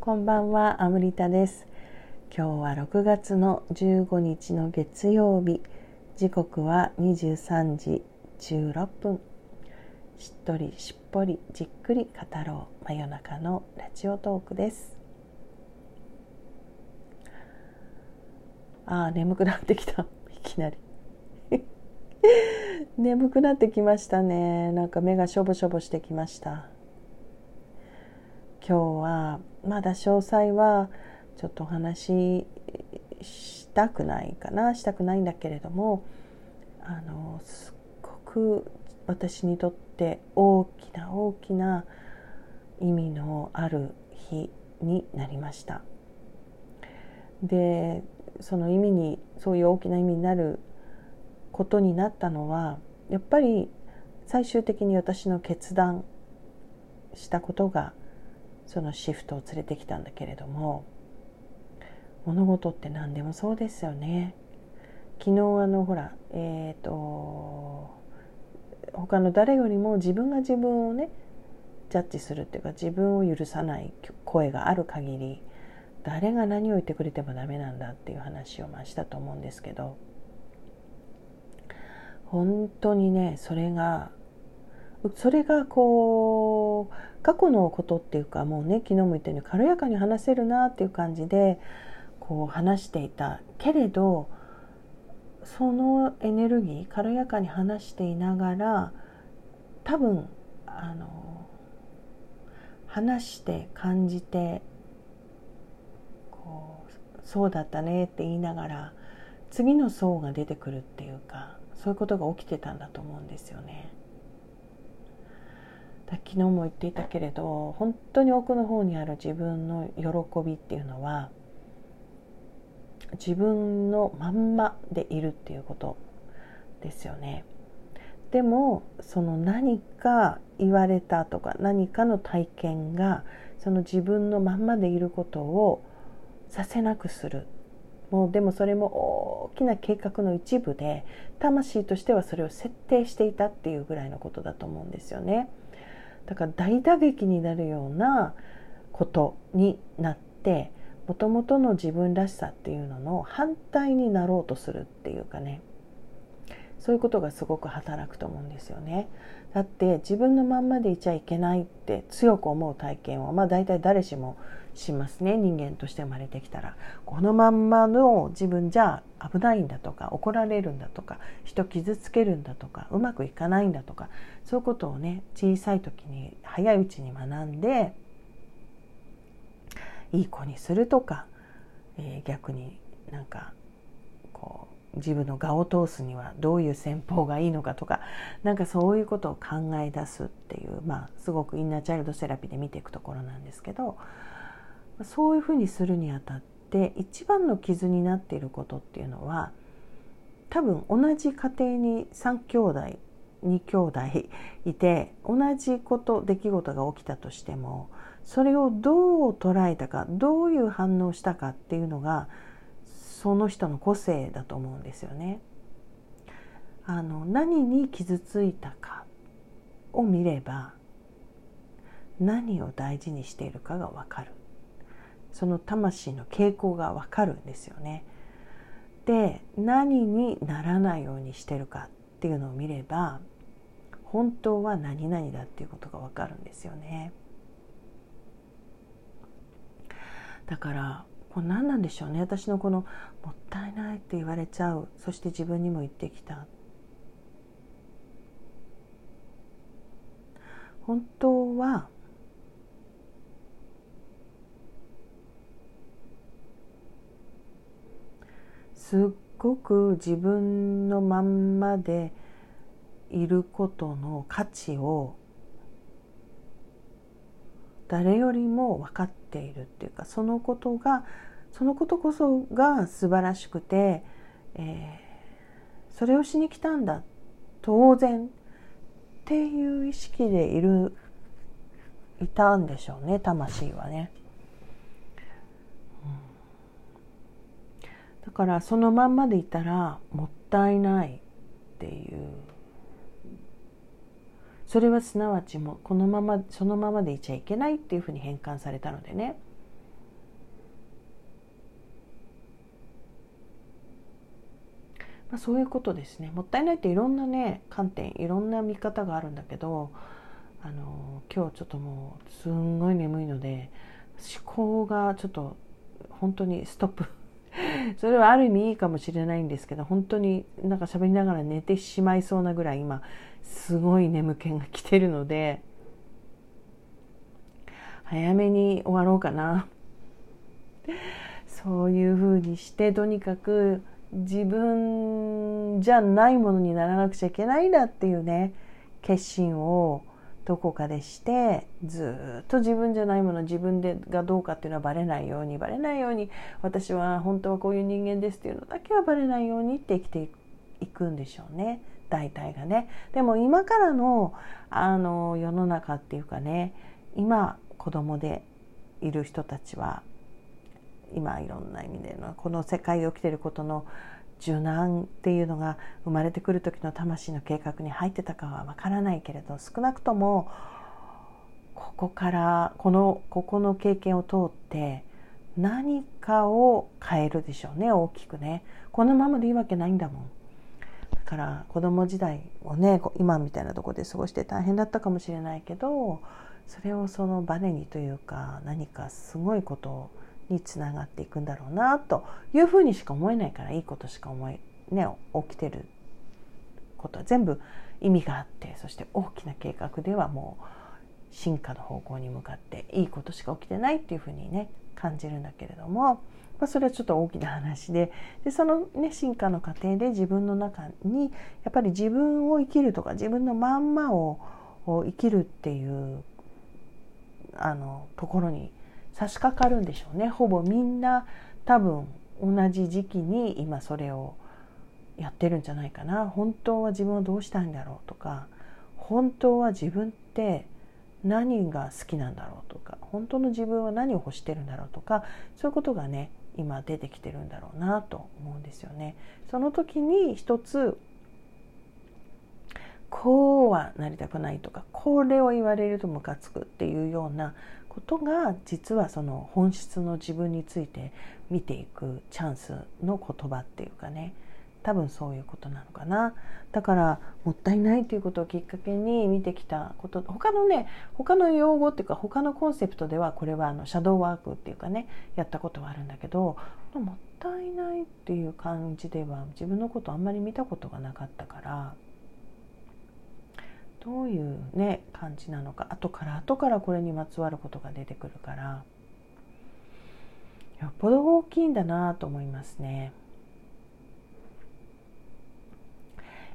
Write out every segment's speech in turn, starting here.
こんばんは、アムリタです。今日は6月の15日の月曜日、時刻は23時16分。しっとりしっぽりじっくり語ろう真夜中のラジオトークです。ああ、眠くなってきた。いきなり。眠くなってきましたね。なんか目がしょぼしょぼしてきました。今日はまだ詳細はちょっとお話ししたくないかなしたくないんだけれどもあのすっごく私にとって大きな大きな意味のある日になりました。でその意味にそういう大きな意味になることになったのはやっぱり最終的に私の決断したことがそのシフトを連れてきたんだけれども物事って何でもそうですよね。昨日あのほらえっ、ー、と他の誰よりも自分が自分をねジャッジするっていうか自分を許さない声がある限り誰が何を言ってくれてもダメなんだっていう話をましたと思うんですけど本当にねそれがそれがこう過去のことっていうかもうね昨日も言ったように軽やかに話せるなっていう感じでこう話していたけれどそのエネルギー軽やかに話していながら多分あの話して感じてこうそうだったねって言いながら次の層が出てくるっていうかそういうことが起きてたんだと思うんですよね。昨日も言っていたけれど本当に奥の方にある自分の喜びっていうのは自分のまんまでいるっていうことですよね。でもその何か言われたとか何かの体験がその自分のまんまでいることをさせなくするもうでもそれも大きな計画の一部で魂としてはそれを設定していたっていうぐらいのことだと思うんですよね。だから大打撃になるようなことになってもともとの自分らしさっていうのの反対になろうとするっていうかね。そういうことがすごく働くと思うんですよね。だって自分のまんまでいちゃいけないって強く思う体験はまあ大体誰しもしますね人間として生まれてきたらこのまんまの自分じゃ危ないんだとか怒られるんだとか人傷つけるんだとかうまくいかないんだとかそういうことをね小さい時に早いうちに学んでいい子にするとか、えー、逆になんか自分の我を通すにはどういう戦法がいいのかとかなんかそういうことを考え出すっていうまあすごくインナーチャイルドセラピーで見ていくところなんですけどそういうふうにするにあたって一番の傷になっていることっていうのは多分同じ家庭に3兄弟2兄弟いて同じこと出来事が起きたとしてもそれをどう捉えたかどういう反応したかっていうのがその人の個性だと思うんですよね。あの何に傷ついたかを見れば何を大事にしているかが分かるその魂の傾向が分かるんですよね。で何にならないようにしてるかっていうのを見れば本当は何々だっていうことが分かるんですよね。だからこれ何なんでしょうね。私のこの「もったいない」って言われちゃう。そして自分にも言ってきた。本当はすっごく自分のまんまでいることの価値を誰よりも分かっているっていうかそのことがそのことこそが素晴らしくて、えー、それをしに来たんだ当然っていう意識でいるいたんでしょうね魂はね。だからそのまんまでいたらもったいないそれはすなわちもこのままそのままでいちゃいけないっていうふうに変換されたのでね。まあ、そういうことですね。もったいないっていろんなね観点いろんな見方があるんだけどあの今日ちょっともうすんごい眠いので思考がちょっと本当にストップ。それはある意味いいかもしれないんですけど本当になんか喋りながら寝てしまいそうなぐらい今すごい眠気が来てるので早めに終わろうかな。そういうふうにしてとにかく自分じゃないものにならなくちゃいけないんだっていうね決心をどこかでしてずっと自分じゃないもの自分でがどうかっていうのはバレないようにバレないように私は本当はこういう人間ですっていうのだけはバレないようにって生きていくんでしょうね大体がね。でも今からのあの世の中っていうかね今子供でいる人たちは今いろんな意味でのこの世界で起きてることの柔軟っていうのが生まれてくる時の魂の計画に入ってたかはわからないけれど少なくともここからこのここの経験を通って何かを変えるでしょうね大きくね。このままでいいわけないんだもん。だから子供時代をね今みたいなとこで過ごして大変だったかもしれないけどそれをそのバネにというか何かすごいことをにつながっていくんだろうなというふうにしか思えないからいいことしか思いね起きてることは全部意味があってそして大きな計画ではもう進化の方向に向かっていいことしか起きてないっていうふうにね感じるんだけれども、まあ、それはちょっと大きな話ででその、ね、進化の過程で自分の中にやっぱり自分を生きるとか自分のまんまを生きるっていうあのところに差し掛かるんでしょうね。ほぼみんな多分同じ時期に今それをやってるんじゃないかな。本当は自分はどうしたいんだろうとか。本当は自分って何が好きなんだろうとか。本当の自分は何を欲してるんだろうとか。そういうことがね今出てきてるんだろうなと思うんですよね。その時に一つこうはなりたくないとかこれを言われるとムカつくっていうようなことが実はその本質の自分について見ていくチャンスの言葉っていうかね。多分そういうことなのかな。だからもったいないということをきっかけに見てきたこと。他のね他の用語っていうか他のコンセプトではこれはあのシャドーワークっていうかねやったことはあるんだけどもったいないっていう感じでは自分のことあんまり見たことがなかったから。どういうね感じなのか後から後からこれにまつわることが出てくるからよっぽど大きいんだなと思いますね。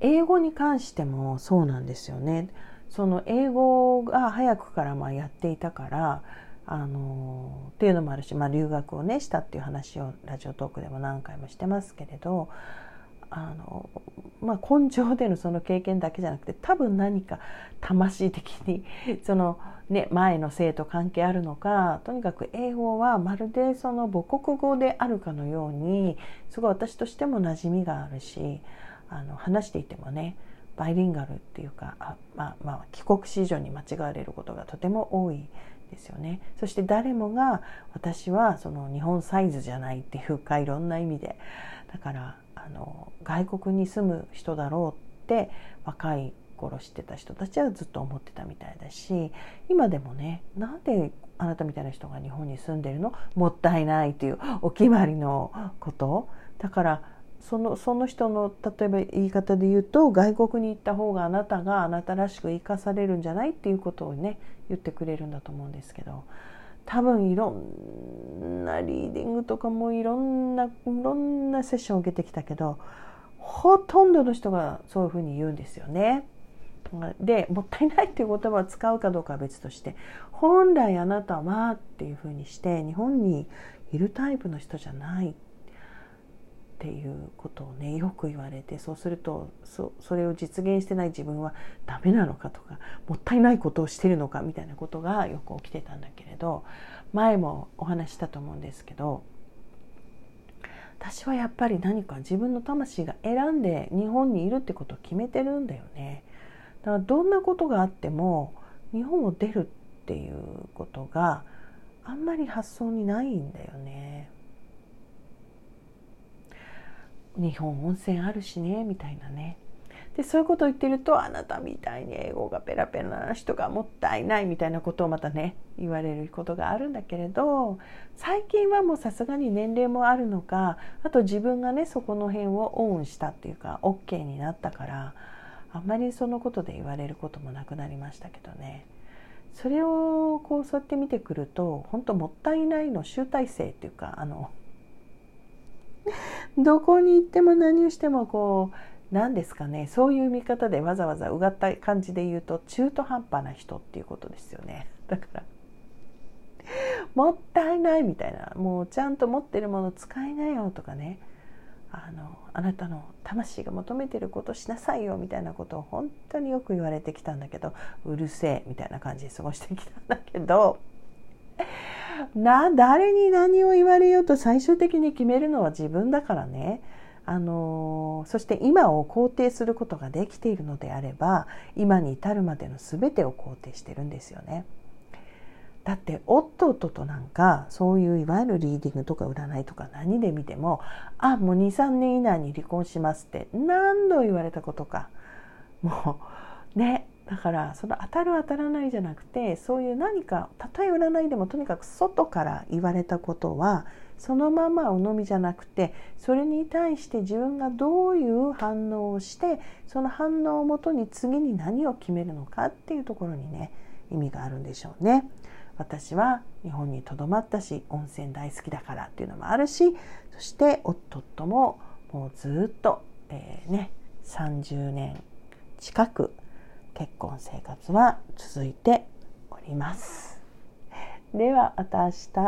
英語に関してもそうなんですよね。その英語が早くからまあやっていたからあのっていうのもあるし、まあ、留学をねしたっていう話をラジオトークでも何回もしてますけれどあの、まあ、根性でのその経験だけじゃなくて多分何か魂的に その、ね、前の生と関係あるのかとにかく英語はまるでその母国語であるかのようにすごい私としても馴染みがあるしあの話していてもねバイリンガルっていうかあ、まあまあ、帰国子女に間違われることがとても多いですよね。そして誰もが私はその日本サイズじゃないっていうかいろんな意味で。だからあの外国に住む人だろうって若い頃知ってた人たちはずっと思ってたみたいだし今でもねなんであなたみたいな人が日本に住んでるの？もったいないというお決まりのこと。だからそのその人の例えば言い方で言うと外国に行った方があなたがあなたらしく生かされるんじゃないっていうことをね言ってくれるんだと思うんですけど。多分いろんなリーディングとかもいろんないろんなセッションを受けてきたけどほとんどの人がそういうふうに言うんですよね。でもったいないっていう言葉を使うかどうかは別として本来あなたはっていうふうにして日本にいるタイプの人じゃないっていうことをねよく言われてそうするとそれを実現してない自分はダメなのかとかもったいないことをしてるのかみたいなことがよく起きてたんだけれど前もお話したと思うんですけど私はやっぱり何か自分の魂が選んで日本にいるってことを決めてるんだよね。だからどんなことがあっても日本を出るっていうことがあんまり発想にないんだよね。日本温泉あるしねみたいなねでそういうことを言ってるとあなたみたいに英語がペラペラな人がもったいないみたいなことをまたね言われることがあるんだけれど最近はもうさすがに年齢もあるのかあと自分がねそこの辺をオンしたっていうか OK になったからあんまりそのことで言われることもなくなりましたけどね。それをこうそうやって見てくると本当もったいないの集大成っていうかあのどこに行っても何をしてもこう何ですかね。そういう見方でわざわざうがった感じで言うと中途半端な人っていうことですよね。だからもったいないみたいな。もうちゃんと持ってるもの使いなよとかね。あのあなたの魂が求めてることしなさいよみたいなことを本当によく言われてきたんだけどうるせえみたいな感じで過ごしてきたんだけどな誰に何を言われようと最終的に決めるのは自分だからねあのそして今を肯定することができているのであれば今に至るまでの全てを肯定してるんですよね。だって夫ととなんかそういういわゆるリーディングとか占いとか何で見てもあもう23年以内に離婚しますって何度言われたことかもうねだからその当たる当たらないじゃなくてそういう何かたとえ占いでもとにかく外から言われたことはそのまま鵜呑みじゃなくてそれに対して自分がどういう反応をしてその反応をもとに次に何を決めるのかっていうところにね意味があるんでしょうね。私は日本にとどまったし温泉大好きだからっていうのもあるしそして夫とももうずっと、えー、ね30年近く結婚生活は続いております。ではまた明日。